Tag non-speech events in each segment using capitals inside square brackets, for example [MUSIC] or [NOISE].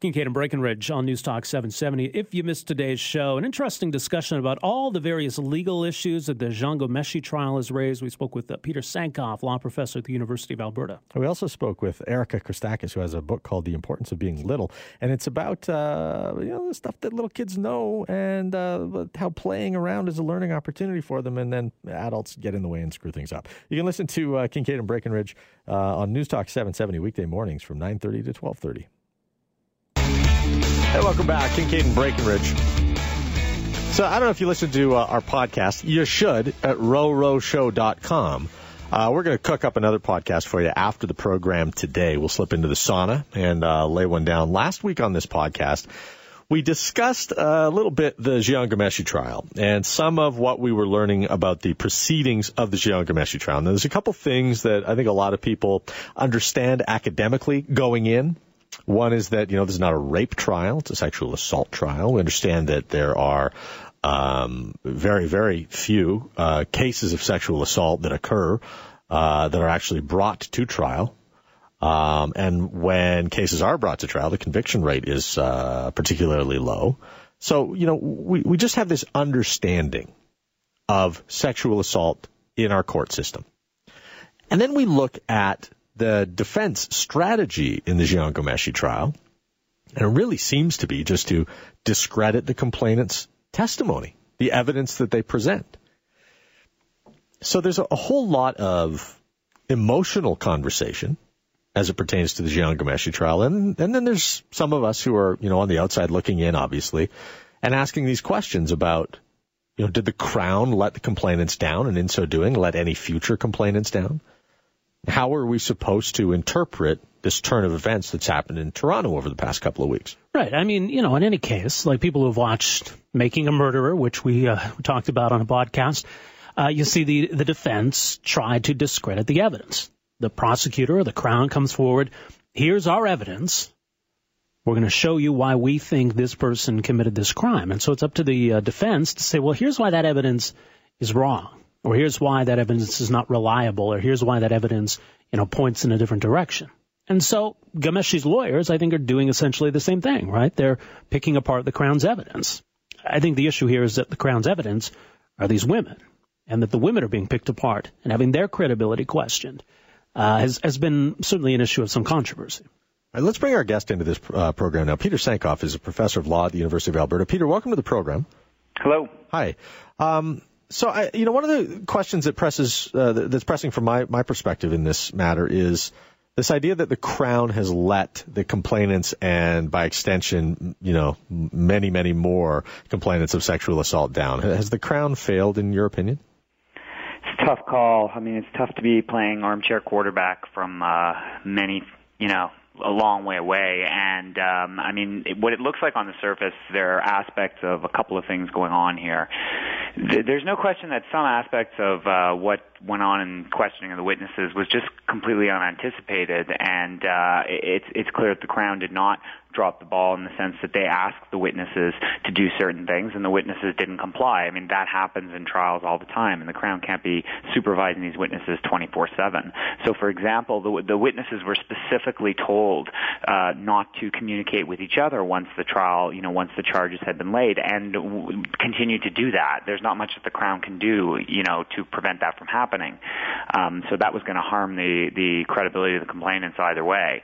Kingkade and Breakenridge on News Talk 770. If you missed today's show, an interesting discussion about all the various legal issues that the Jian Ghomeshi trial has raised. We spoke with uh, Peter Sankoff, law professor at the University of Alberta. We also spoke with Erica Christakis, who has a book called The Importance of Being Little. And it's about uh, you know the stuff that little kids know and uh, how playing around is a learning opportunity for them. And then adults get in the way and screw things up. You can listen to uh, Kingkade and Breakenridge uh, on News Talk 770 weekday mornings from 9.30 to 12.30. Hey, welcome back. Kingkade and Breakenridge. So I don't know if you listen to uh, our podcast. You should at rowrowshow.com. Uh, we're going to cook up another podcast for you after the program today. We'll slip into the sauna and uh, lay one down. Last week on this podcast, we discussed a little bit the Jian Ghomeshi trial and some of what we were learning about the proceedings of the Jian Ghomeshi trial. Now, there's a couple things that I think a lot of people understand academically going in one is that, you know, this is not a rape trial, it's a sexual assault trial. We understand that there are um, very, very few uh, cases of sexual assault that occur uh, that are actually brought to trial. Um, and when cases are brought to trial, the conviction rate is uh, particularly low. So, you know, we, we just have this understanding of sexual assault in our court system. And then we look at the defense strategy in the Jian Ghomeshi trial, and it really seems to be just to discredit the complainant's testimony, the evidence that they present. So there's a, whole lot of emotional conversation as it pertains to the Jian Ghomeshi trial, and, and then there's some of us who are, you know, on the outside looking in, obviously, and asking these questions about, you know, did the Crown let the complainants down, and in so doing, let any future complainants down? How are we supposed to interpret this turn of events that's happened in Toronto over the past couple of weeks? Right. I mean, you know, in any case, like people who have watched Making a Murderer, which we uh, talked about on a podcast, uh, you see the, the defense try to discredit the evidence. The prosecutor or the Crown comes forward. Here's our evidence. We're going to show you why we think this person committed this crime. And so it's up to the uh, defense to say, well, here's why that evidence is wrong or here's why that evidence is not reliable, or here's why that evidence, you know, points in a different direction. And so Ghomeshi's lawyers, I think, are doing essentially the same thing, right? They're picking apart the Crown's evidence. I think the issue here is that the Crown's evidence are these women, and that the women are being picked apart and having their credibility questioned uh, has, has been certainly an issue of some controversy. All right, let's bring our guest into this uh, program now. Peter Sankoff is a professor of law at the University of Alberta. Peter, welcome to the program. Hello. Hi. Um, so, I, you know, one of the questions that presses uh, that's pressing from my my perspective in this matter is this idea that the Crown has let the complainants and, by extension, you know, many many more complainants of sexual assault down. Has the Crown failed, in your opinion? It's a tough call. I mean, it's tough to be playing armchair quarterback from uh, many, you know, a long way away. And um, I mean, it, what it looks like on the surface, there are aspects of a couple of things going on here. Th- there's no question that some aspects of uh, what went on in questioning of the witnesses was just completely unanticipated, and uh, it's it's clear that the Crown did not drop the ball in the sense that they asked the witnesses to do certain things and the witnesses didn't comply. I mean, that happens in trials all the time, and the Crown can't be supervising these witnesses 24/7. So, for example, the, the witnesses were specifically told uh, not to communicate with each other once the trial, you know, once the charges had been laid, and w- continue to do that. There's not much that the Crown can do, you know, to prevent that from happening. Um, so that was going to harm the the credibility of the complainants either way.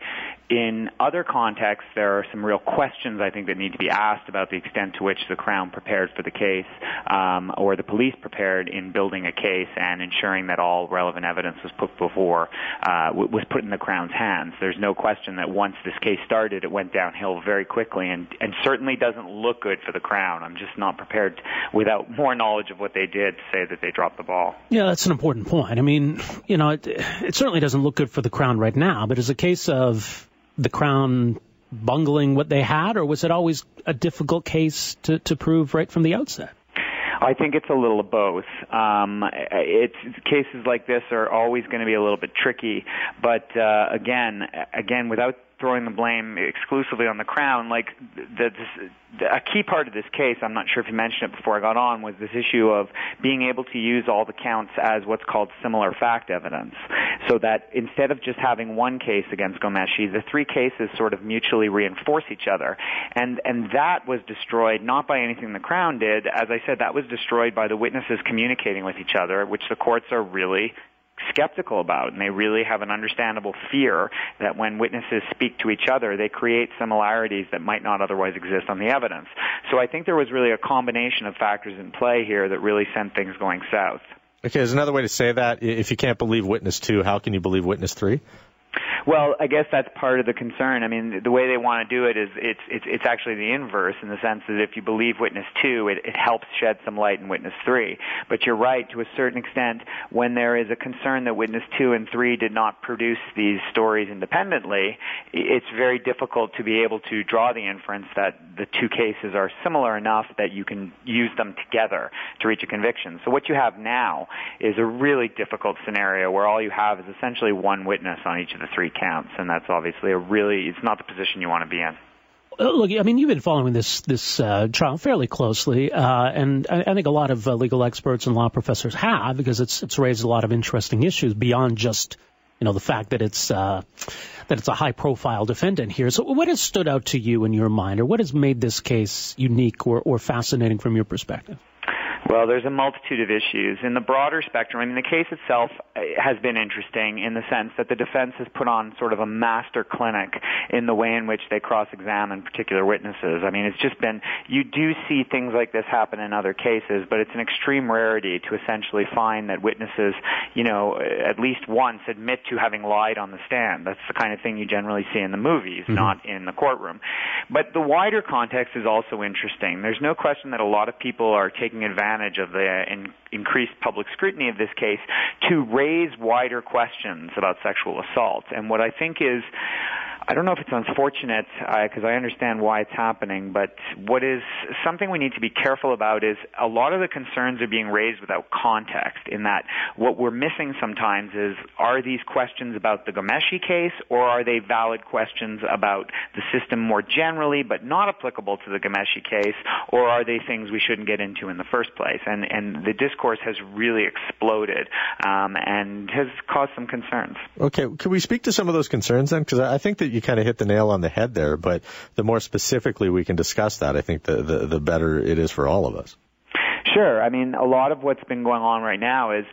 In other contexts, there are some real questions I think that need to be asked about the extent to which the Crown prepared for the case um, or the police prepared in building a case and ensuring that all relevant evidence was put before uh, was put in the Crown's hands. There's no question that once this case started, it went downhill very quickly and, and certainly doesn't look good for the Crown. I'm just not prepared, without more knowledge of what they did, to say that they dropped the ball. Yeah, that's an important point. I mean, you know, it, it certainly doesn't look good for the Crown right now, but as a case of the Crown bungling what they had, or was it always a difficult case to, to prove right from the outset? I think it's a little of both. Um, it's cases like this are always going to be a little bit tricky, but uh, again, again, without throwing the blame exclusively on the crown. Like the, the, a key part of this case, I'm not sure if you mentioned it before I got on, was this issue of being able to use all the counts as what's called similar fact evidence, so that instead of just having one case against Ghomeshi, the three cases sort of mutually reinforce each other, and and that was destroyed not by anything the crown did. As I said, that was destroyed by the witnesses communicating with each other, which the courts are really skeptical about, and they really have an understandable fear that when witnesses speak to each other, they create similarities that might not otherwise exist on the evidence. So I think there was really a combination of factors in play here that really sent things going south. Okay, there's another way to say that. If you can't believe witness two, how can you believe witness three? Well, I guess that's part of the concern. I mean, the way they want to do it is it's it's it's actually the inverse in the sense that if you believe witness 2, it, it helps shed some light in witness 3. But you're right to a certain extent when there is a concern that witness 2 and 3 did not produce these stories independently, it's very difficult to be able to draw the inference that the two cases are similar enough that you can use them together to reach a conviction. So what you have now is a really difficult scenario where all you have is essentially one witness on each of the three counts, and that's obviously a really it's not the position you want to be in. Uh, look, I mean, you've been following this this uh, trial fairly closely, uh, and I, I, think a lot of uh, legal experts and law professors have because it's it's raised a lot of interesting issues beyond just you know the fact that it's uh, that it's a high profile defendant here. So, what has stood out to you in your mind, or what has made this case unique or, or fascinating from your perspective? Well, there's a multitude of issues. In the broader spectrum, I mean, the case itself uh, has been interesting in the sense that the defense has put on sort of a master clinic in the way in which they cross-examine particular witnesses. I mean, it's just been, you do see things like this happen in other cases, but it's an extreme rarity to essentially find that witnesses, you know, at least once admit to having lied on the stand. That's the kind of thing you generally see in the movies, mm-hmm. not in the courtroom. But the wider context is also interesting. There's no question that a lot of people are taking advantage advantage of the in, increased public scrutiny of this case to raise wider questions about sexual assault. And what I think is I don't know if it's unfortunate because uh, I understand why it's happening, but what is something we need to be careful about is a lot of the concerns are being raised without context. In that, what we're missing sometimes is are these questions about the Ghomeshi case, or are they valid questions about the system more generally, but not applicable to the Ghomeshi case, or are they things we shouldn't get into in the first place? And and the discourse has really exploded um, and has caused some concerns. Okay, can we speak to some of those concerns then? Because I think that you kind of hit the nail on the head there, but the more specifically we can discuss that, I think the, the, the better it is for all of us. Sure. I mean, a lot of what's been going on right now is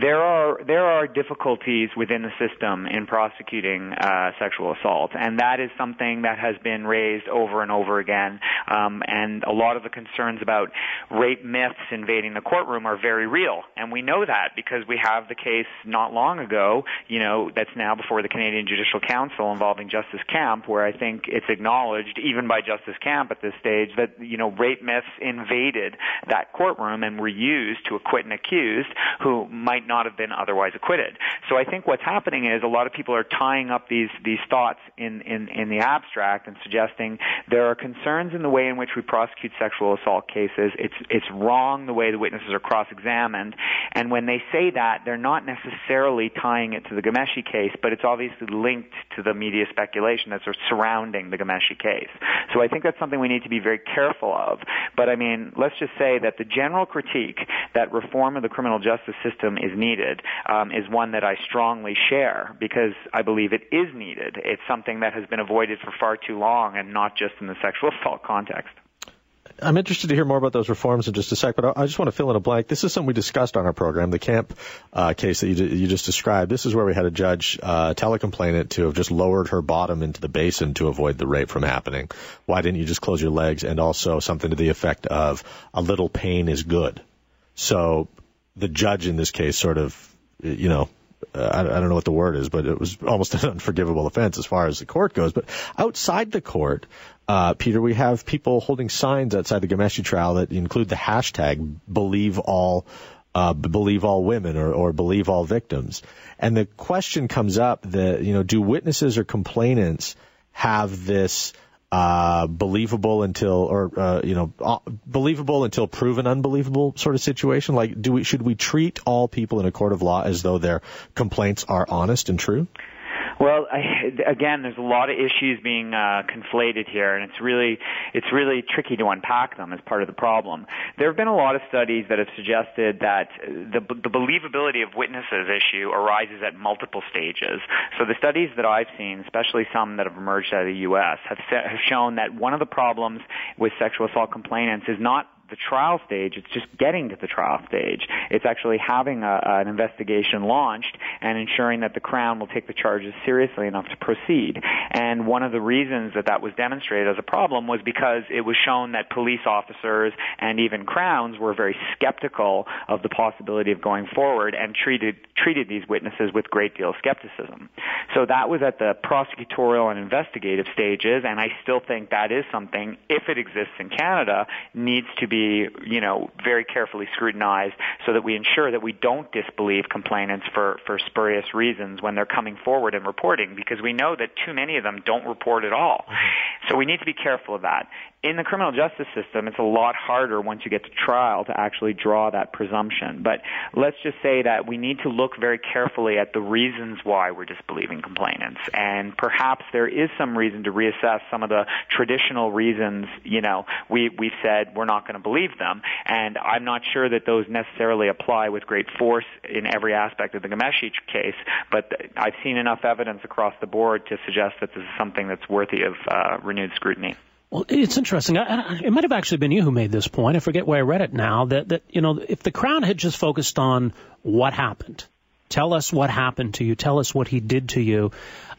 there are there are difficulties within the system in prosecuting uh, sexual assault, and that is something that has been raised over and over again. Um, and a lot of the concerns about rape myths invading the courtroom are very real, and we know that because we have the case not long ago, you know, that's now before the Canadian Judicial Council involving Justice Camp, where I think it's acknowledged even by Justice Camp at this stage that you know rape myths invaded that courtroom courtroom and were used to acquit an accused who might not have been otherwise acquitted. So I think what's happening is a lot of people are tying up these these thoughts in in, in the abstract and suggesting there are concerns in the way in which we prosecute sexual assault cases. It's it's wrong the way the witnesses are cross-examined, and when they say that, they're not necessarily tying it to the Ghomeshi case, but it's obviously linked to the media speculation that's surrounding the Ghomeshi case. So I think that's something we need to be very careful of. But I mean, let's just say that the general general critique that reform of the criminal justice system is needed um, is one that I strongly share because I believe it is needed. It's something that has been avoided for far too long and not just in the sexual assault context. I'm interested to hear more about those reforms in just a sec, but I just want to fill in a blank. This is something we discussed on our program, the camp uh, case that you, you, just described. This is where we had a judge uh, tell a complainant to have just lowered her bottom into the basin to avoid the rape from happening. Why didn't you just close your legs? And also something to the effect of a little pain is good. So the judge in this case sort of, you know, uh, I, I don't know what the word is, but it was almost [LAUGHS] an unforgivable offense as far as the court goes. But outside the court, uh, Peter, we have people holding signs outside the Ghomeshi trial that include the hashtag believe all, uh, believe all women or, or believe all victims. And the question comes up that, you know, do witnesses or complainants have this uh, believable until, or uh, you know, uh, believable until proven unbelievable sort of situation? Like, do we should we treat all people in a court of law as though their complaints are honest and true? Well, I, again, there's a lot of issues being uh, conflated here, and it's really it's really tricky to unpack them as part of the problem. There have been a lot of studies that have suggested that the, the believability of witnesses issue arises at multiple stages. So the studies that I've seen, especially some that have emerged out of the U.S., have, have shown that one of the problems with sexual assault complainants is not the trial stage. It's just getting to the trial stage. It's actually having a, an investigation launched and ensuring that the Crown will take the charges seriously enough to proceed. And one of the reasons that that was demonstrated as a problem was because it was shown that police officers and even Crowns were very skeptical of the possibility of going forward and treated treated these witnesses with great deal of skepticism. So that was at the prosecutorial and investigative stages, and I still think that is something, if it exists in Canada, needs to be be, you know, very carefully scrutinized so that we ensure that we don't disbelieve complainants for, for spurious reasons when they're coming forward and reporting because we know that too many of them don't report at all. Mm-hmm. So we need to be careful of that in the criminal justice system, it's a lot harder once you get to trial to actually draw that presumption. But let's just say that we need to look very carefully at the reasons why we're disbelieving complainants. And perhaps there is some reason to reassess some of the traditional reasons, you know, we, we've said we're not going to believe them. And I'm not sure that those necessarily apply with great force in every aspect of the Ghomeshi case, but I've seen enough evidence across the board to suggest that this is something that's worthy of uh, renewed scrutiny. Well, it's interesting. I, I, it might have actually been you who made this point. I forget where I read it now. That that you know, if the Crown had just focused on what happened, tell us what happened to you, tell us what he did to you,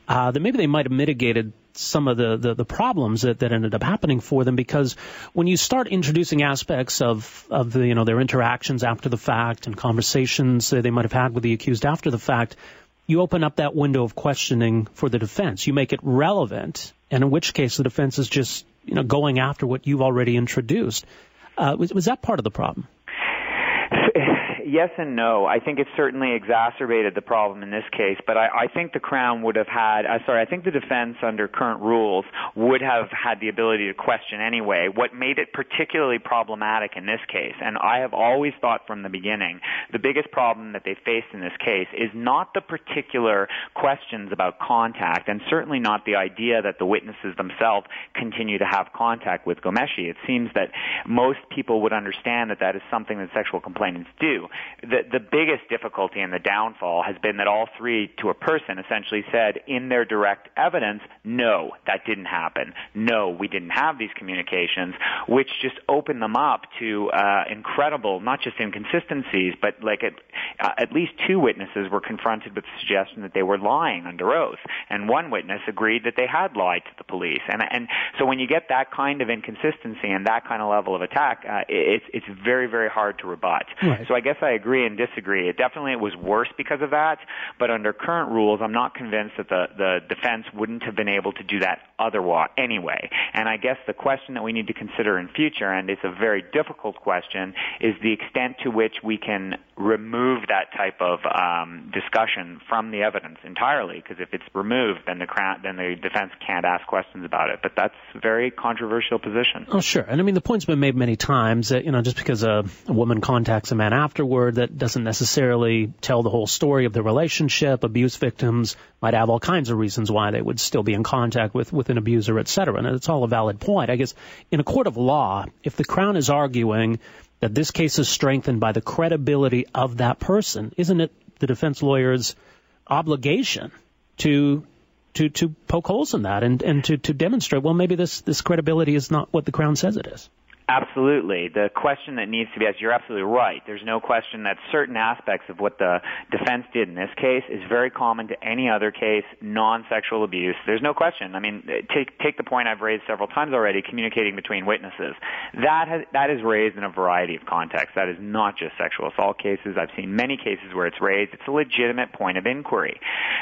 uh, then maybe they might have mitigated some of the, the, the, problems that, that ended up happening for them because when you start introducing aspects of, of the, you know, their interactions after the fact and conversations that they might have had with the accused after the fact, you open up that window of questioning for the defense. You make it relevant, and in which case the defense is just you know, going after what you've already introduced. Uh, was, was that part of the problem? Yes and no. I think it certainly exacerbated the problem in this case, but I, I think the Crown would have had, uh, sorry, I think the defense under current rules would have had the ability to question anyway. What made it particularly problematic in this case, and I have always thought from the beginning, the biggest problem that they faced in this case is not the particular questions about contact, and certainly not the idea that the witnesses themselves continue to have contact with Ghomeshi. It seems that most people would understand that that is something that sexual complainants do the, the biggest difficulty and the downfall has been that all three, to a person, essentially said in their direct evidence, no, that didn't happen. No, we didn't have these communications, which just opened them up to uh, incredible, not just inconsistencies, but like at, uh, at least two witnesses were confronted with the suggestion that they were lying under oath, and one witness agreed that they had lied to the police. And and so when you get that kind of inconsistency and that kind of level of attack, uh, it's it's very very hard to rebut. Right. So I guess I agree and disagree. It definitely was worse because of that, but under current rules, I'm not convinced that the, the defense wouldn't have been able to do that otherwise anyway. And I guess the question that we need to consider in future, and it's a very difficult question, is the extent to which we can remove that type of um, discussion from the evidence entirely. Because if it's removed, then the then the defense can't ask questions about it. But that's a very controversial position. Oh, sure. And I mean, the point's been made many times that you know just because a, a woman contacts a man afterward that doesn't necessarily tell the whole story of the relationship. Abuse victims might have all kinds of reasons why they would still be in contact with, with an abuser, et cetera. And it's all a valid point. I guess in a court of law, if the Crown is arguing that this case is strengthened by the credibility of that person, isn't it the defense lawyer's obligation to to to poke holes in that and, and to, to demonstrate, well, maybe this, this credibility is not what the Crown says it is? Absolutely. The question that needs to be asked, you're absolutely right. There's no question that certain aspects of what the defense did in this case is very common to any other case, non-sexual abuse. There's no question. I mean, take, take the point I've raised several times already, communicating between witnesses. That has, that is raised in a variety of contexts. That is not just sexual assault cases. I've seen many cases where it's raised. It's a legitimate point of inquiry.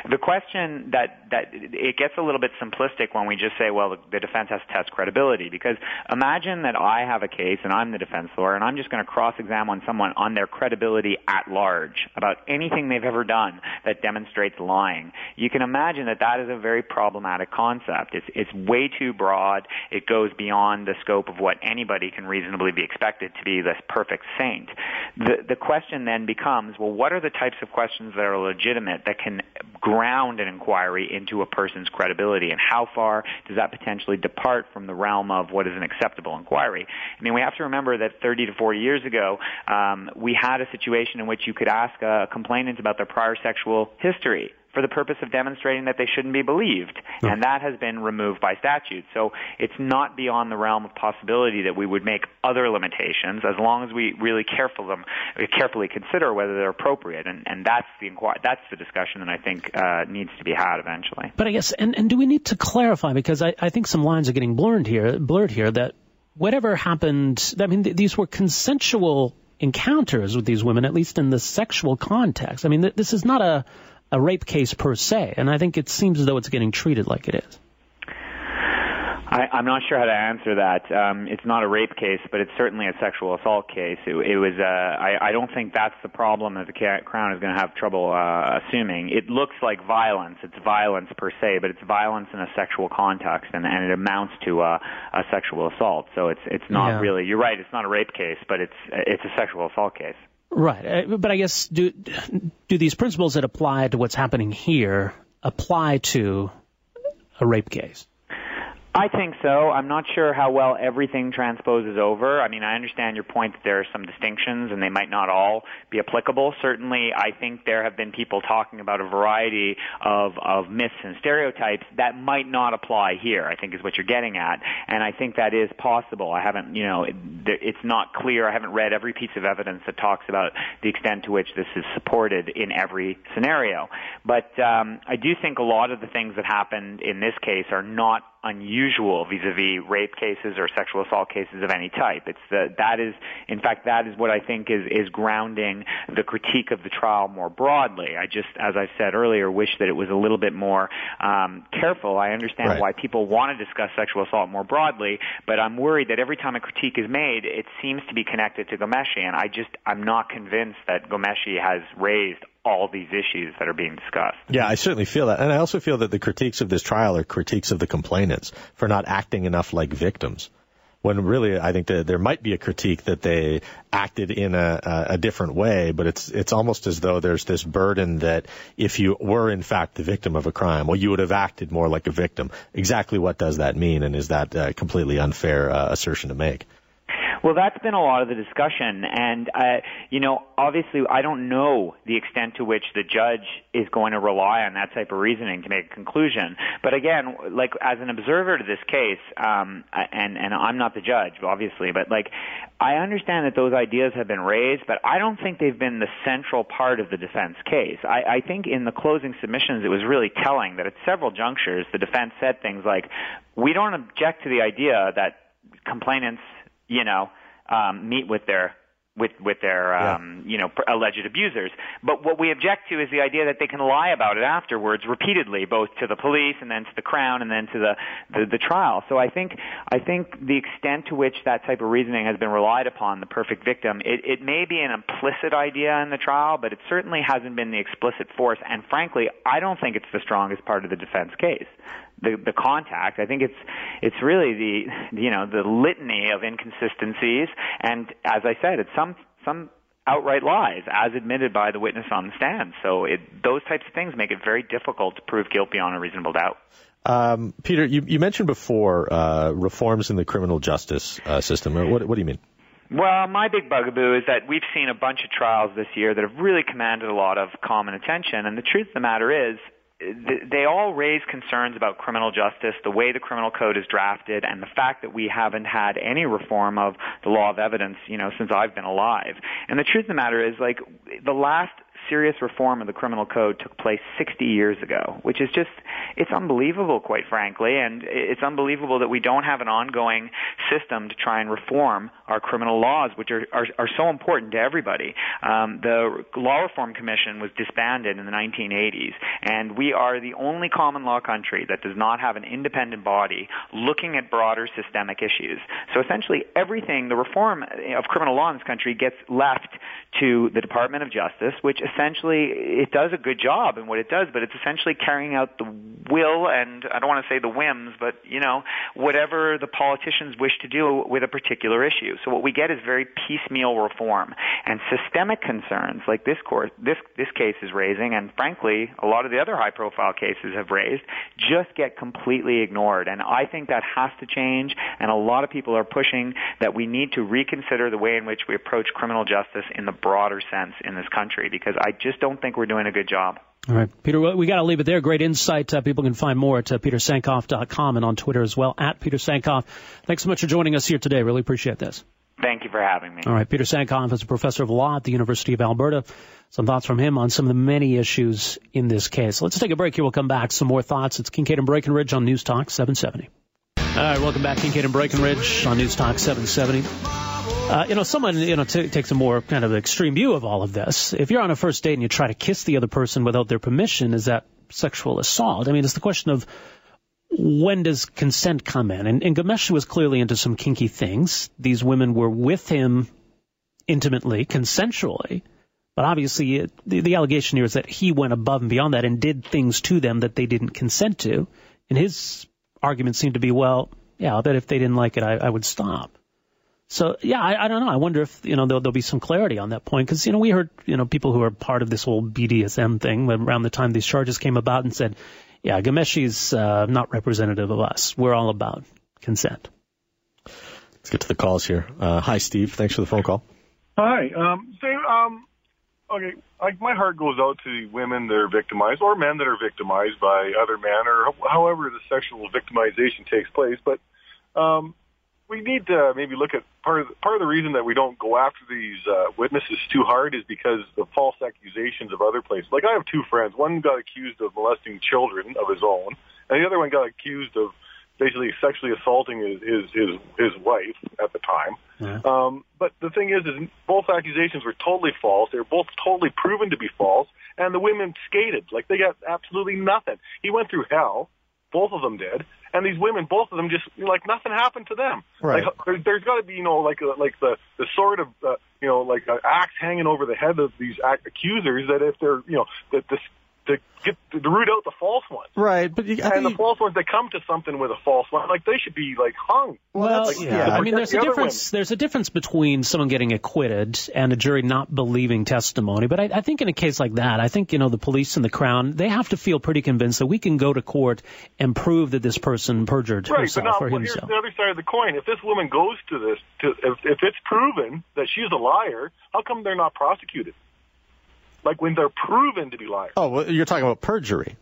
The question that, that, it gets a little bit simplistic when we just say, well, the, the defense has to test credibility because imagine that I have have a case and I'm the defense lawyer and I'm just going to cross-examine someone on their credibility at large about anything they've ever done that demonstrates lying, you can imagine that that is a very problematic concept. It's, it's way too broad. It goes beyond the scope of what anybody can reasonably be expected to be this perfect saint. The, the question then becomes, well, what are the types of questions that are legitimate that can ground an inquiry into a person's credibility and how far does that potentially depart from the realm of what is an acceptable inquiry? I mean, we have to remember that 30 to 40 years ago, um, we had a situation in which you could ask a complainant about their prior sexual history for the purpose of demonstrating that they shouldn't be believed. And that has been removed by statute. So it's not beyond the realm of possibility that we would make other limitations as long as we really careful them, carefully consider whether they're appropriate. And, and that's the inquir- that's the discussion that I think uh, needs to be had eventually. But I guess, and, and do we need to clarify because I, I think some lines are getting blurred here, blurred here that whatever happened, I mean, th- these were consensual encounters with these women, at least in the sexual context. I mean, th- this is not a a rape case per se, and I think it seems as though it's getting treated like it is. I, I'm not sure how to answer that. Um, it's not a rape case, but it's certainly a sexual assault case. It, it was. Uh, I, I don't think that's the problem that the Crown is going to have trouble uh, assuming. It looks like violence. It's violence per se, but it's violence in a sexual context, and, and it amounts to uh, a sexual assault. So it's it's not yeah. really. You're right. It's not a rape case, but it's it's a sexual assault case. Right, uh, but I guess do do these principles that apply to what's happening here apply to a rape case? I think so. I'm not sure how well everything transposes over. I mean, I understand your point that there are some distinctions and they might not all be applicable. Certainly, I think there have been people talking about a variety of, of myths and stereotypes that might not apply here, I think is what you're getting at. And I think that is possible. I haven't, you know, it, it's not clear. I haven't read every piece of evidence that talks about the extent to which this is supported in every scenario. But um, I do think a lot of the things that happened in this case are not unusual vis-a-vis rape cases or sexual assault cases of any type. It's the, that is, in fact, that is what I think is, is grounding the critique of the trial more broadly. I just, as I said earlier, wish that it was a little bit more um, careful. I understand right. why people want to discuss sexual assault more broadly, but I'm worried that every time a critique is made, it seems to be connected to Ghomeshi, and I just, I'm not convinced that Ghomeshi has raised all these issues that are being discussed. Yeah, I certainly feel that. And I also feel that the critiques of this trial are critiques of the complainants for not acting enough like victims. When really, I think that there might be a critique that they acted in a, a different way, but it's it's almost as though there's this burden that if you were in fact the victim of a crime, well, you would have acted more like a victim. Exactly what does that mean, and is that a completely unfair uh, assertion to make? Well, that's been a lot of the discussion, and uh, you know, obviously, I don't know the extent to which the judge is going to rely on that type of reasoning to make a conclusion. But again, like as an observer to this case, um, and and I'm not the judge, obviously, but like I understand that those ideas have been raised, but I don't think they've been the central part of the defense case. I, I think in the closing submissions, it was really telling that at several junctures, the defense said things like, "We don't object to the idea that." complainants you know, um, meet with their with with their um, yeah. you know alleged abusers. But what we object to is the idea that they can lie about it afterwards repeatedly, both to the police and then to the crown and then to the the, the trial. So I think I think the extent to which that type of reasoning has been relied upon, the perfect victim, it, it may be an implicit idea in the trial, but it certainly hasn't been the explicit force. And frankly, I don't think it's the strongest part of the defense case the the contact. I think it's it's really the you know the litany of inconsistencies, and as I said, it's some some outright lies, as admitted by the witness on the stand. So it, those types of things make it very difficult to prove guilt beyond a reasonable doubt. Um, Peter, you, you mentioned before uh, reforms in the criminal justice uh, system. What, what do you mean? Well, my big bugaboo is that we've seen a bunch of trials this year that have really commanded a lot of common attention, and the truth of the matter is they all raise concerns about criminal justice, the way the criminal code is drafted, and the fact that we haven't had any reform of the law of evidence, you know, since I've been alive. And the truth of the matter is, like, the last serious reform of the criminal code took place 60 years ago, which is just, it's unbelievable, quite frankly, and it's unbelievable that we don't have an ongoing system to try and reform our criminal laws, which are, are, are so important to everybody. Um, the Law Reform Commission was disbanded in the 1980s, and we are the only common law country that does not have an independent body looking at broader systemic issues. So essentially, everything, the reform of criminal law in this country gets left to the Department of Justice, which essentially it does a good job in what it does, but it's essentially carrying out the will and I don't want to say the whims, but you know whatever the politicians wish to do with a particular issue. So what we get is very piecemeal reform and systemic concerns like this court, this this case is raising, and frankly a lot of the other high-profile cases have raised, just get completely ignored. And I think that has to change. And a lot of people are pushing that we need to reconsider the way in which we approach criminal justice in the broader sense in this country because I just don't think we're doing a good job. All right, Peter, we got to leave it there. Great insight. Uh, people can find more at uh, petersankoff.com and on Twitter as well, at Peter Sankoff. Thanks so much for joining us here today. Really appreciate this. Thank you for having me. All right, Peter Sankoff is a professor of law at the University of Alberta. Some thoughts from him on some of the many issues in this case. Let's take a break here. We'll come back. Some more thoughts. It's Kingkade and Breakenridge on News Talk 770. All right, welcome back, Kingkade and Breakenridge on News Talk 770. Uh, you know, someone you know t- takes a more kind of extreme view of all of this. If you're on a first date and you try to kiss the other person without their permission, is that sexual assault? I mean, it's the question of when does consent come in? And, and Ghomeshi was clearly into some kinky things. These women were with him intimately, consensually. But obviously, it, the, the allegation here is that he went above and beyond that and did things to them that they didn't consent to. And his argument seemed to be, well, yeah, I bet if they didn't like it, I, I would stop. So yeah, I, I don't know. I wonder if you know there'll, there'll be some clarity on that point because you know we heard you know people who are part of this whole BDSM thing around the time these charges came about and said, yeah, Ghomeshi's uh, not representative of us. We're all about consent. Let's get to the calls here. Uh, hi, Steve. Thanks for the phone call. Hi. Um, so, um, okay, like my heart goes out to the women that are victimized or men that are victimized by other men or however the sexual victimization takes place. But um, we need to maybe look at part of the, part of the reason that we don't go after these uh, witnesses too hard is because of false accusations of other places. Like I have two friends. One got accused of molesting children of his own, and the other one got accused of basically sexually assaulting his his his, his wife at the time. Yeah. Um, but the thing is, is both accusations were totally false. They were both totally proven to be false, and the women skated like they got absolutely nothing. He went through hell. Both of them did, and these women, both of them, just like nothing happened to them. Right. Like, there, there's got to be, you know, like a, like the the sort of, uh, you know, like an axe hanging over the head of these accusers that if they're, you know, that this to get to root out the false ones. Right, but you, I and the false ones that come to something with a false one, like they should be like hung. Well, like, yeah. I mean, there's the a difference. Women. There's a difference between someone getting acquitted and a jury not believing testimony. But I, I think in a case like that, I think you know the police and the crown they have to feel pretty convinced that we can go to court and prove that this person perjured right, herself but now, or well, himself. Here's the other side of the coin. If this woman goes to this, to, if, if it's proven that she's a liar, how come they're not prosecuted? Like when they're proven to be liars. Oh, well, you're talking about perjury.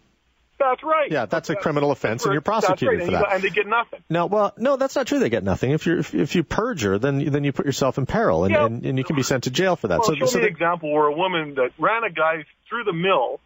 That's right. Yeah, that's a criminal offense, and you're prosecuted right. for that. and they get nothing. No, well, no, that's not true. They get nothing. If you if, if you perjure, then then you put yourself in peril, and, yeah. and, and you can be sent to jail for that. Well, so, show so me an example where a woman that ran a guy through the mill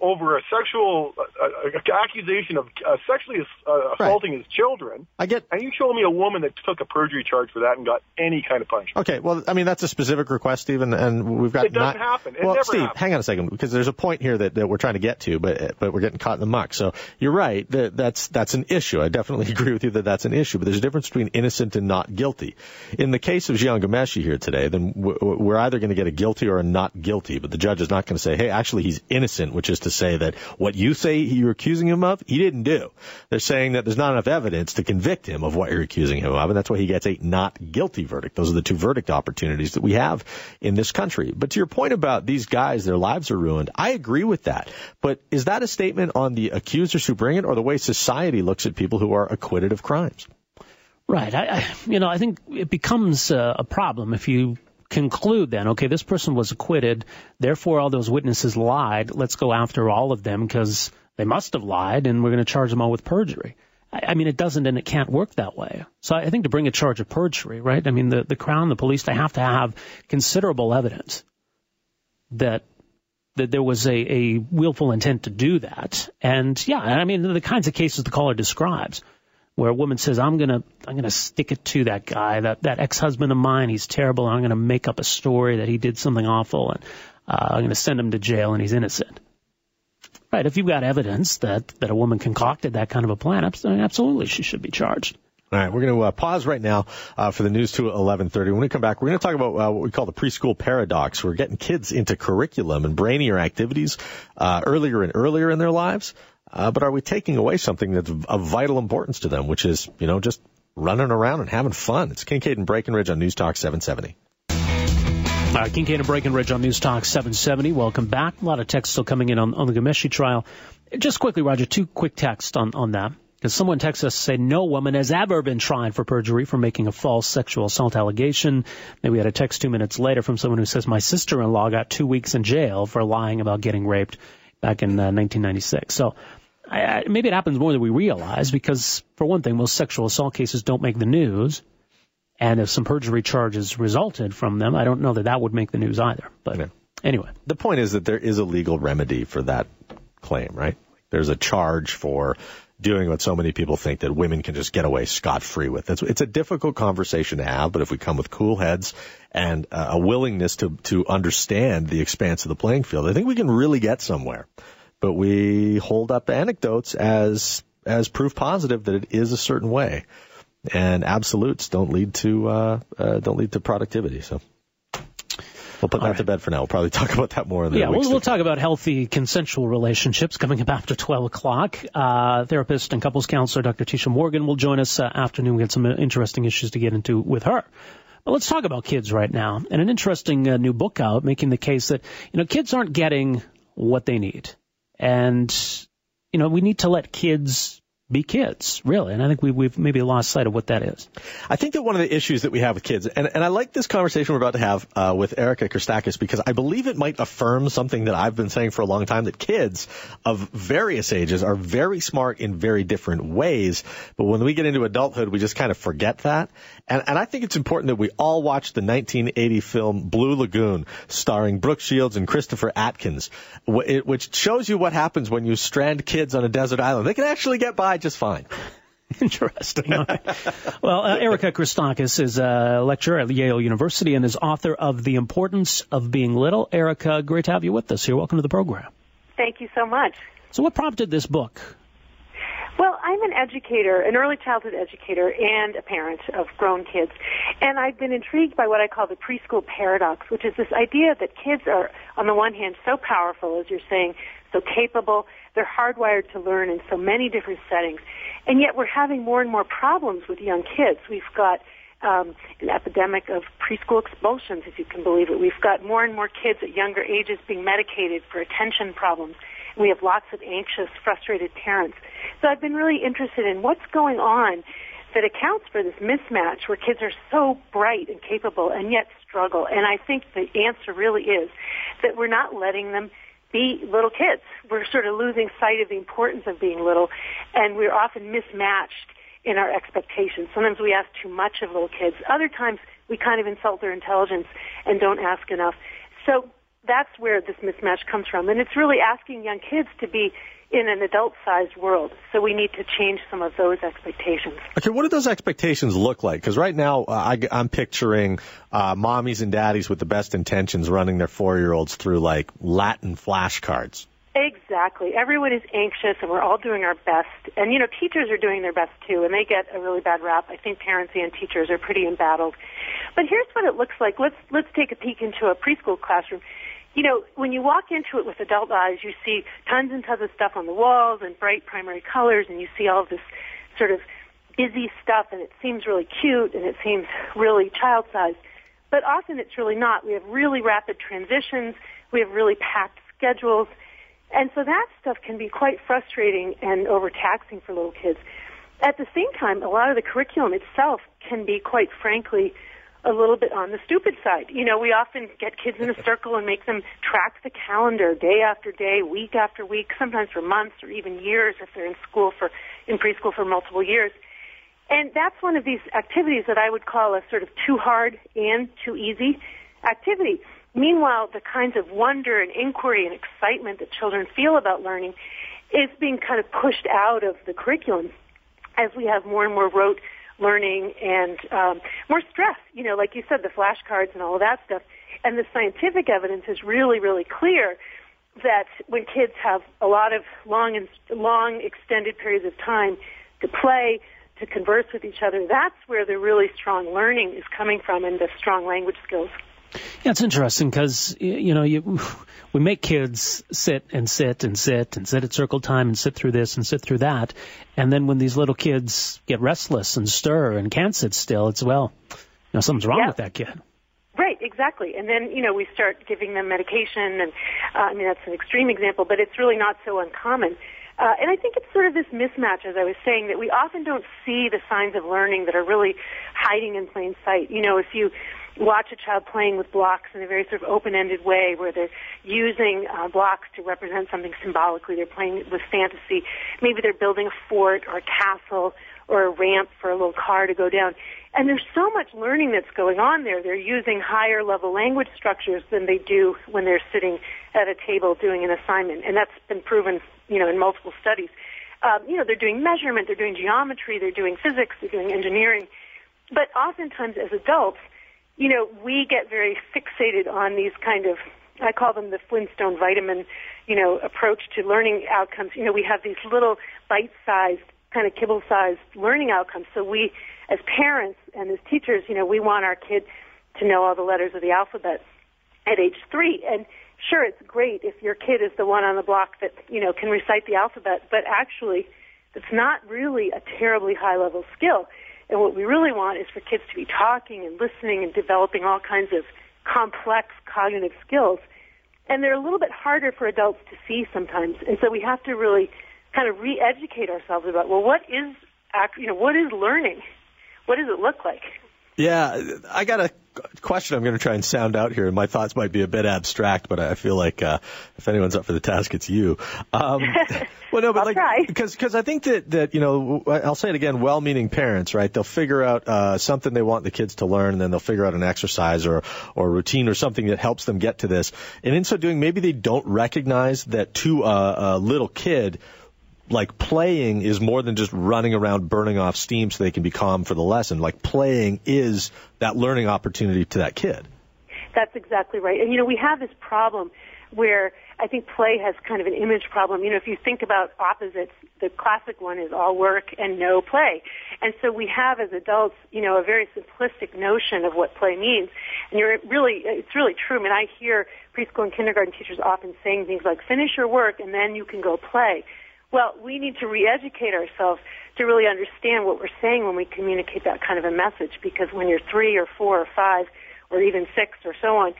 over a sexual uh, accusation of uh, sexually uh, assaulting right. his children. I get. And you show me a woman that took a perjury charge for that and got any kind of punishment. Okay, well, I mean that's a specific request, Stephen, and we've got. It doesn't not, happen. It well, never Steve, happens. hang on a second, because there's a point here that, that we're trying to get to, but but we're getting caught in the muck. So you're right. That that's that's an issue. I definitely [LAUGHS] agree with you that that's an issue. But there's a difference between innocent and not guilty. In the case of Jian Ghomeshi here today, then we're either going to get a guilty or a not guilty. But the judge is not going to say, hey, actually he's innocent, which is to say that what you say you're accusing him of, he didn't do. They're saying that there's not enough evidence to convict him of what you're accusing him of, and that's why he gets a not guilty verdict. Those are the two verdict opportunities that we have in this country. But to your point about these guys, their lives are ruined, I agree with that. But is that a statement on the accusers who bring it, or the way society looks at people who are acquitted of crimes? Right. I, I you know, I think it becomes a, a problem if you conclude then, okay, this person was acquitted, therefore all those witnesses lied. Let's go after all of them because they must have lied, and we're going to charge them all with perjury. I, I mean, it doesn't and it can't work that way. So I think to bring a charge of perjury, right? I mean, the the crown, the police, they have to have considerable evidence that that there was a, a willful intent to do that. And yeah, I mean, the kinds of cases the caller describes where a woman says, I'm going to, I'm to stick it to that guy, that, that ex-husband of mine, he's terrible. I'm going to make up a story that he did something awful and uh, I'm going to send him to jail and he's innocent. Right. If you've got evidence that, that a woman concocted that kind of a plan, absolutely she should be charged. All right, we're going to uh, pause right now uh, for the news to 11:30. When we come back, we're going to talk about uh, what we call the preschool paradox. We're getting kids into curriculum and brainier activities uh, earlier and earlier in their lives. Uh, but are we taking away something that's of vital importance to them, which is, you know, just running around and having fun? It's Kingkade and Breakenridge on News Talk 770. Uh, Kingkade and Breakenridge on News Talk 770. Welcome back. A lot of text still coming in on, on the Ghomeshi trial. Just quickly, Roger, two quick texts on, on that. Because someone texts us say no woman has ever been tried for perjury for making a false sexual assault allegation. Then we had a text two minutes later from someone who says my sister-in-law got two weeks in jail for lying about getting raped back in uh, 1996. So I, I, maybe it happens more than we realize because, for one thing, most sexual assault cases don't make the news. And if some perjury charges resulted from them, I don't know that that would make the news either. But yeah. anyway. The point is that there is a legal remedy for that claim, right? There's a charge for doing what so many people think that women can just get away scot free with. It's, it's a difficult conversation to have, but if we come with cool heads and uh, a willingness to, to understand the expanse of the playing field, I think we can really get somewhere. But we hold up anecdotes as, as proof positive that it is a certain way. And absolutes don't lead to, uh, uh, don't lead to productivity. So. We'll put All that right. to bed for now. We'll probably talk about that more in the Yeah, we'll, we'll talk about healthy consensual relationships coming up after 12 o'clock. Uh, therapist and couples counselor Dr. Tisha Morgan will join us uh, afternoon. We got some interesting issues to get into with her. But let's talk about kids right now. And an interesting uh, new book out making the case that, you know, kids aren't getting what they need. And, you know, we need to let kids be kids, really. And I think we, we've maybe lost sight of what that is. I think that one of the issues that we have with kids, and, and I like this conversation we're about to have uh, with Erica Christakis because I believe it might affirm something that I've been saying for a long time that kids of various ages are very smart in very different ways. But when we get into adulthood, we just kind of forget that. And, and I think it's important that we all watch the 1980 film Blue Lagoon starring Brooke Shields and Christopher Atkins, which shows you what happens when you strand kids on a desert island. They can actually get by just fine. [LAUGHS] Interesting. [LAUGHS] well, uh, Erica Christakis is a lecturer at Yale University and is author of The Importance of Being Little. Erica, great to have you with us here. Welcome to the program. Thank you so much. So, what prompted this book? Well, I'm an educator, an early childhood educator, and a parent of grown kids. And I've been intrigued by what I call the preschool paradox, which is this idea that kids are, on the one hand, so powerful, as you're saying, so capable, they're hardwired to learn in so many different settings. And yet we're having more and more problems with young kids. We've got um, an epidemic of preschool expulsions, if you can believe it. We've got more and more kids at younger ages being medicated for attention problems. We have lots of anxious, frustrated parents. So I've been really interested in what's going on that accounts for this mismatch where kids are so bright and capable and yet struggle. And I think the answer really is that we're not letting them be little kids. We're sort of losing sight of the importance of being little, and we're often mismatched in our expectations. Sometimes we ask too much of little kids. Other times we kind of insult their intelligence and don't ask enough. So that's where this mismatch comes from. And it's really asking young kids to be in an adult-sized world. So we need to change some of those expectations. Okay, what do those expectations look like? Because right now uh, I, am picturing uh, mommies and daddies with the best intentions running their four-year-olds through like Latin flashcards. Exactly. Everyone is anxious, and we're all doing our best. And you know, teachers are doing their best too, and they get a really bad rap. I think parents and teachers are pretty embattled. But here's what it looks like. Let's let's take a peek into a preschool classroom you know, when you walk into it with adult eyes, you see tons and tons of stuff on the walls and bright primary colors, and you see all this sort of busy stuff, and it seems really cute and it seems really child-sized. But often it's really not. We have really rapid transitions. We have really packed schedules. And so that stuff can be quite frustrating and overtaxing for little kids. At the same time, a lot of the curriculum itself can be quite frankly a little bit on the stupid side. You know, we often get kids in a circle and make them track the calendar day after day, week after week, sometimes for months or even years if they're in school for in preschool for multiple years. And that's one of these activities that I would call a sort of too hard and too easy activity. Meanwhile, the kinds of wonder and inquiry and excitement that children feel about learning is being kind of pushed out of the curriculum as we have more and more rote learning and um, more stress. You know, like you said, the flashcards and all of that stuff. And the scientific evidence is really, really clear that when kids have a lot of long and long extended periods of time to play, to converse with each other, that's where the really strong learning is coming from and the strong language skills. Yeah, it's interesting because you know you, we make kids sit and sit and sit and sit at circle time and sit through this and sit through that, and then when these little kids get restless and stir and can't sit still, it's well, you know something's wrong yeah. with that kid. Right, exactly. And then, you know, we start giving them medication, and uh, I mean, that's an extreme example, but it's really not so uncommon. Uh, and I think it's sort of this mismatch, as I was saying, that we often don't see the signs of learning that are really hiding in plain sight. You know, if you watch a child playing with blocks in a very sort of open-ended way where they're using uh, blocks to represent something symbolically. They're playing with fantasy. Maybe they're building a fort or a castle or a ramp for a little car to go down. And there's so much learning that's going on there. They're using higher level language structures than they do when they're sitting at a table doing an assignment. And that's been proven, you know, in multiple studies. Um, you know, they're doing measurement, they're doing geometry, they're doing physics, they're doing engineering. But oftentimes as adults, you know, we get very fixated on these kind of, I call them the Flintstone vitamin, you know, approach to learning outcomes. You know, we have these little bite-sized, kind of kibble-sized learning outcomes. So we, as parents and as teachers, you know, we want our kid to know all the letters of the alphabet at age three. And sure, it's great if your kid is the one on the block that, you know, can recite the alphabet, but actually, it's not really a terribly high level skill. And what we really want is for kids to be talking and listening and developing all kinds of complex cognitive skills. And they're a little bit harder for adults to see sometimes. And so we have to really kind of re-educate ourselves about, well, what is, you know, what is learning? What does it look like? Yeah, I got a question I'm going to try and sound out here, and my thoughts might be a bit abstract, but I feel like uh, if anyone's up for the task, it's you. Um, [LAUGHS] well, no, but I'll like because because I think that that you know I'll say it again, well-meaning parents, right? They'll figure out uh, something they want the kids to learn, and then they'll figure out an exercise or or routine or something that helps them get to this. And in so doing, maybe they don't recognize that to a, a little kid like playing is more than just running around burning off steam so they can be calm for the lesson. Like playing is that learning opportunity to that kid. That's exactly right. And you know, we have this problem where I think play has kind of an image problem. You know, if you think about opposites, the classic one is all work and no play. And so we have as adults, you know, a very simplistic notion of what play means. And you're really, it's really true. I mean, I hear preschool and kindergarten teachers often saying things like, finish your work and then you can go play. Well, we need to re-educate ourselves to really understand what we're saying when we communicate that kind of a message because when you're three or four or five or even six or so on,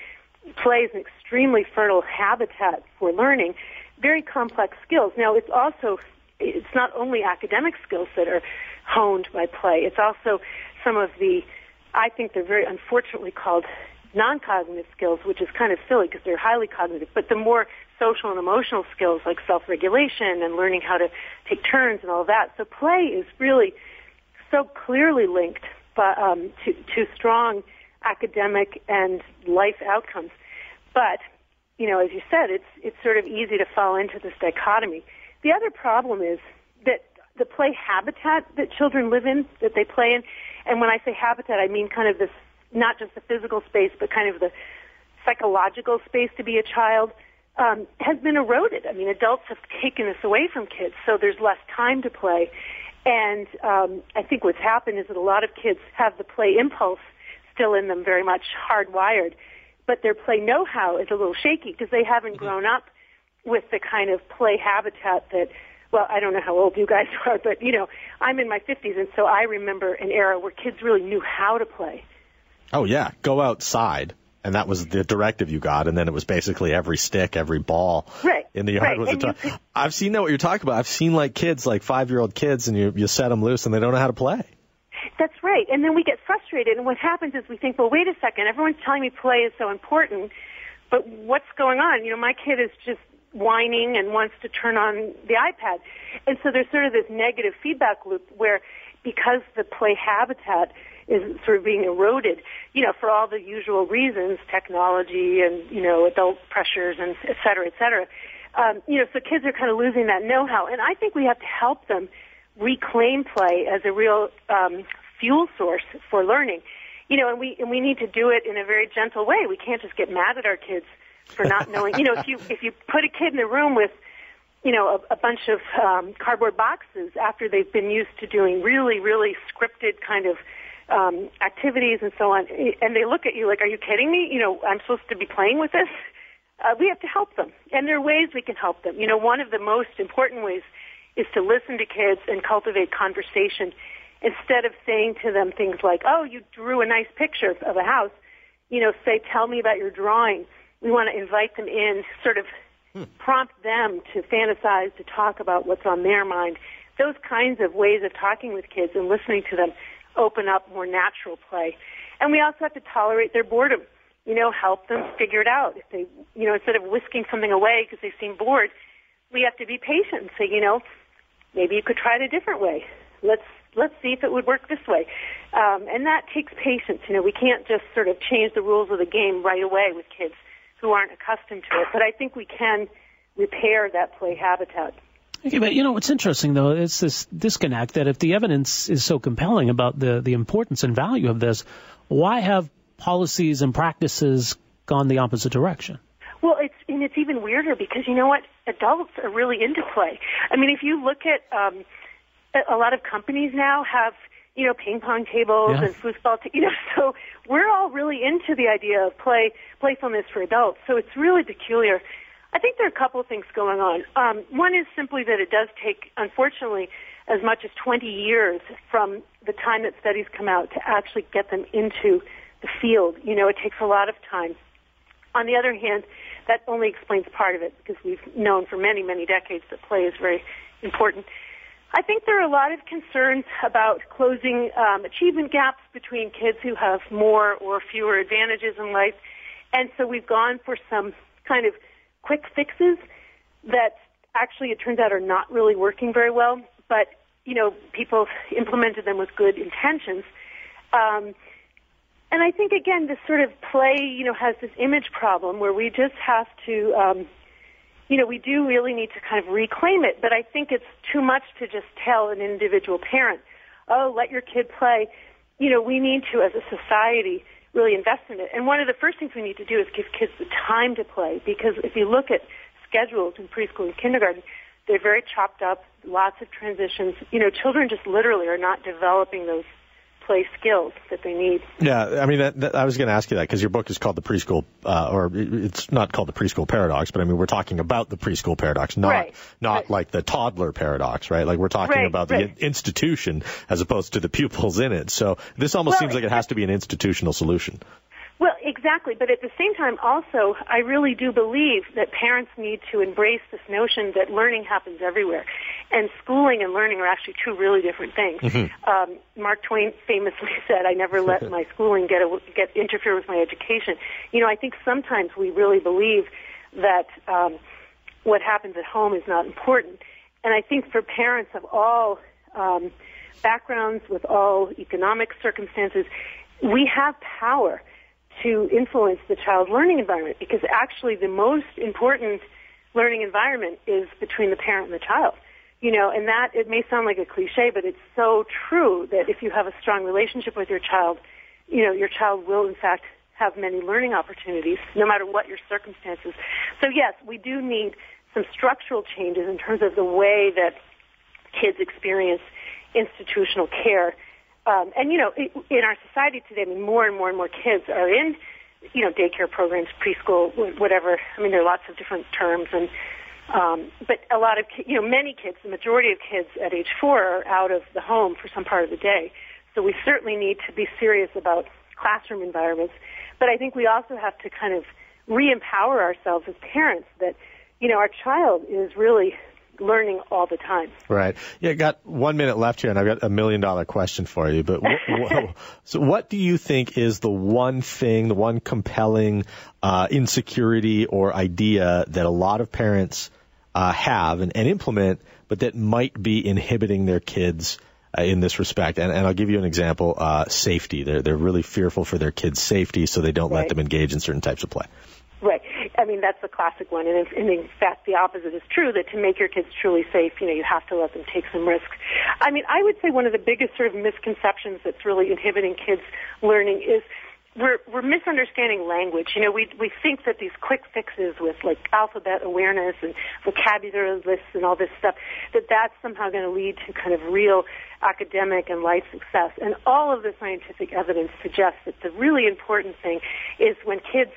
play is an extremely fertile habitat for learning very complex skills. Now, it's also, it's not only academic skills that are honed by play, it's also some of the, I think they're very unfortunately called non-cognitive skills, which is kind of silly because they're highly cognitive, but the more social and emotional skills like self-regulation and learning how to take turns and all that. So play is really so clearly linked but, um, to, to strong academic and life outcomes. But, you know, as you said, it's, it's sort of easy to fall into this dichotomy. The other problem is that the play habitat that children live in, that they play in, and when I say habitat, I mean kind of this, not just the physical space, but kind of the psychological space to be a child, um, has been eroded. I mean, adults have taken this away from kids, so there's less time to play. And um, I think what's happened is that a lot of kids have the play impulse still in them, very much hardwired, but their play know-how is a little shaky because they haven't mm-hmm. grown up with the kind of play habitat that. Well, I don't know how old you guys [LAUGHS] are, but you know, I'm in my 50s, and so I remember an era where kids really knew how to play. Oh yeah, go outside and that was the directive you got, and then it was basically every stick, every ball right. in the yard right. was and a. I've seen that what you're talking about. I've seen like kids, like five year old kids, and you you set them loose, and they don't know how to play. That's right. And then we get frustrated, and what happens is we think, well, wait a second, everyone's telling me play is so important, but what's going on? You know, my kid is just whining and wants to turn on the iPad, and so there's sort of this negative feedback loop where because the play habitat is sort of being eroded, you know, for all the usual reasons, technology and, you know, adult pressures and et cetera, et cetera. Um, you know, so kids are kind of losing that know-how. And I think we have to help them reclaim play as a real um, fuel source for learning. You know, and we and we need to do it in a very gentle way. We can't just get mad at our kids for not knowing. you know, if you if you put a kid in a room with you know, a, a bunch of um, cardboard boxes after they've been used to doing really, really scripted kind of um, activities and so on, and they look at you like, "Are you kidding me? You know, I'm supposed to be playing with this." [LAUGHS] Uh, we have to help them, and there are ways we can help them. You know, one of the most important ways is to listen to kids and cultivate conversation instead of saying to them things like, "Oh, you drew a nice picture of a house." You know, say, "Tell me about your drawing." We want to invite them in, sort of hmm. prompt them to fantasize, to talk about what's on their mind. Those kinds of ways of talking with kids and listening to them open up more natural play. And we also have to tolerate their boredom. You know, help them figure it out. If they, you know, instead of whisking something away because they seem bored, we have to be patient and say, you know, maybe you could try it a different way. Let's let's see if it would work this way. Um, and that takes patience. You know, we can't just sort of change the rules of the game right away with kids who aren't accustomed to it. But I think we can repair that play habitat. Okay, but you know what's interesting though is this disconnect that if the evidence is so compelling about the the importance and value of this, why have policies and practices gone the opposite direction? Well, it's and it's even weirder because you know what? Adults are really into play. I mean, if you look at um, a lot of companies now have you know, ping pong tables yeah. and foosball, t- you know, [LAUGHS] so we're all really into the idea of play, playfulness for adults. So it's really peculiar. I think there are a couple of things going on. Um, one is simply that it does take, unfortunately, as much as 20 years from the time that studies come out to actually get them into the field. You know, it takes a lot of time. On the other hand, that only explains part of it because we've known for many, many decades that play is very important. I think there are a lot of concerns about closing um, achievement gaps between kids who have more or fewer advantages in life. And so we've gone for some kind of quick fixes that actually it turns out are not really working very well. But, you know, people [LAUGHS] implemented them with good intentions. Um, and I think, again, this sort of play, you know, has this image problem where we just have to um, you know, we do really need to kind of reclaim it, but I think it's too much to just tell an individual parent, oh, let your kid play. You know, we need to, as a society, really invest in it. And one of the first things we need to do is give kids the time to play, because if you look at schedules in preschool and kindergarten, they're very chopped up, lots of transitions. You know, children just literally are not developing those play skills that they need. Yeah, I mean, that, that, I was going to ask you that because your book is called the preschool, uh, or it's not called the preschool paradox, but I mean, we're talking about the preschool paradox, not right. not right. like the toddler paradox, right? Like we're talking right. about the institution as opposed to the pupils in it. So this almost well, seems like it has to be an institutional solution. Well, exactly. But at the same time, also, I really do believe that parents need to embrace this notion that learning happens everywhere. And schooling and learning are actually two really different things. Mm-hmm. Um, Mark Twain famously [LAUGHS] said, I never let [LAUGHS] my schooling get, a, get interfere with my education. You know, I think sometimes we really believe that um, what happens at home is not important. And I think for parents of all um, backgrounds, with all economic circumstances, we have power to influence the child's learning environment because actually the most important learning environment is between the parent and the child. You know, and that, it may sound like a cliche, but it's so true that if you have a strong relationship with your child, you know, your child will in fact have many learning opportunities no matter what your circumstances. So yes, we do need some structural changes in terms of the way that kids experience institutional care um, and you know, in our society today, I mean, more and more and more kids are in, you know, daycare programs, preschool, whatever. I mean, there are lots of different terms, and um, but a lot of you know, many kids, the majority of kids at age four are out of the home for some part of the day. So we certainly need to be serious about classroom environments. But I think we also have to kind of re-empower ourselves as parents that, you know, our child is really learning all the time. Right. Yeah, got one minute left here, and I've got a million dollar question for you. But [LAUGHS] so, what do you think is the one thing, the one compelling uh, insecurity or idea that a lot of parents uh, have and, and, implement, but that might be inhibiting their kids' uh, in this respect. And, and I'll give you an example: uh, safety. They're they're really fearful for their kids' safety, so they don't Right. let them engage in certain types of play. Right. I mean, that's the classic one. And, in- in fact, the opposite is true, that to make your kids truly safe, you know, you have to let them take some risks. I mean, I would say one of the biggest sort of misconceptions that's really inhibiting kids learning is we're, we're misunderstanding language. You know, we, we think that these quick fixes with like alphabet awareness and vocabulary lists and all this stuff, that that's somehow going to lead to kind of real academic and life success. And all of the scientific evidence suggests that the really important thing is when kids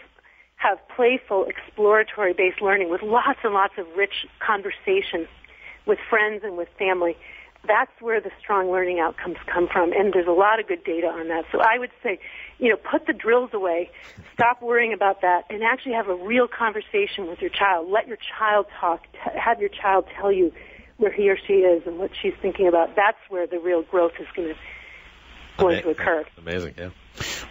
have playful, exploratory based learning with lots and lots of rich conversation with friends and with family. That's where the strong learning outcomes come from, and there's a lot of good data on that. So I would say, you know, put the drills away, stop worrying about that, and actually have a real conversation with your child. Let your child talk. T- have your child tell you where he or she is and what she's thinking about. That's where the real growth is going to going to occur. Amazing, yeah.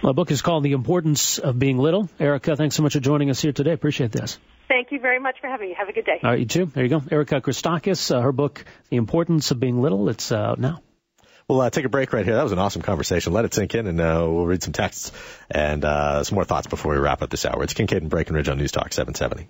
My book is called The Importance of Being Little. Erica, thanks so much for joining us here today. Appreciate this. Thank you very much for having me. Have a good day. All right, you too. There you go. Erica Christakis, uh, her book, The Importance of Being Little. It's uh, out now. We'll uh, take a break right here. That was an awesome conversation. Let it sink in, and uh, we'll read some texts and uh, some more thoughts before we wrap up this hour. It's Kingkade and Breakenridge on News Talk 770.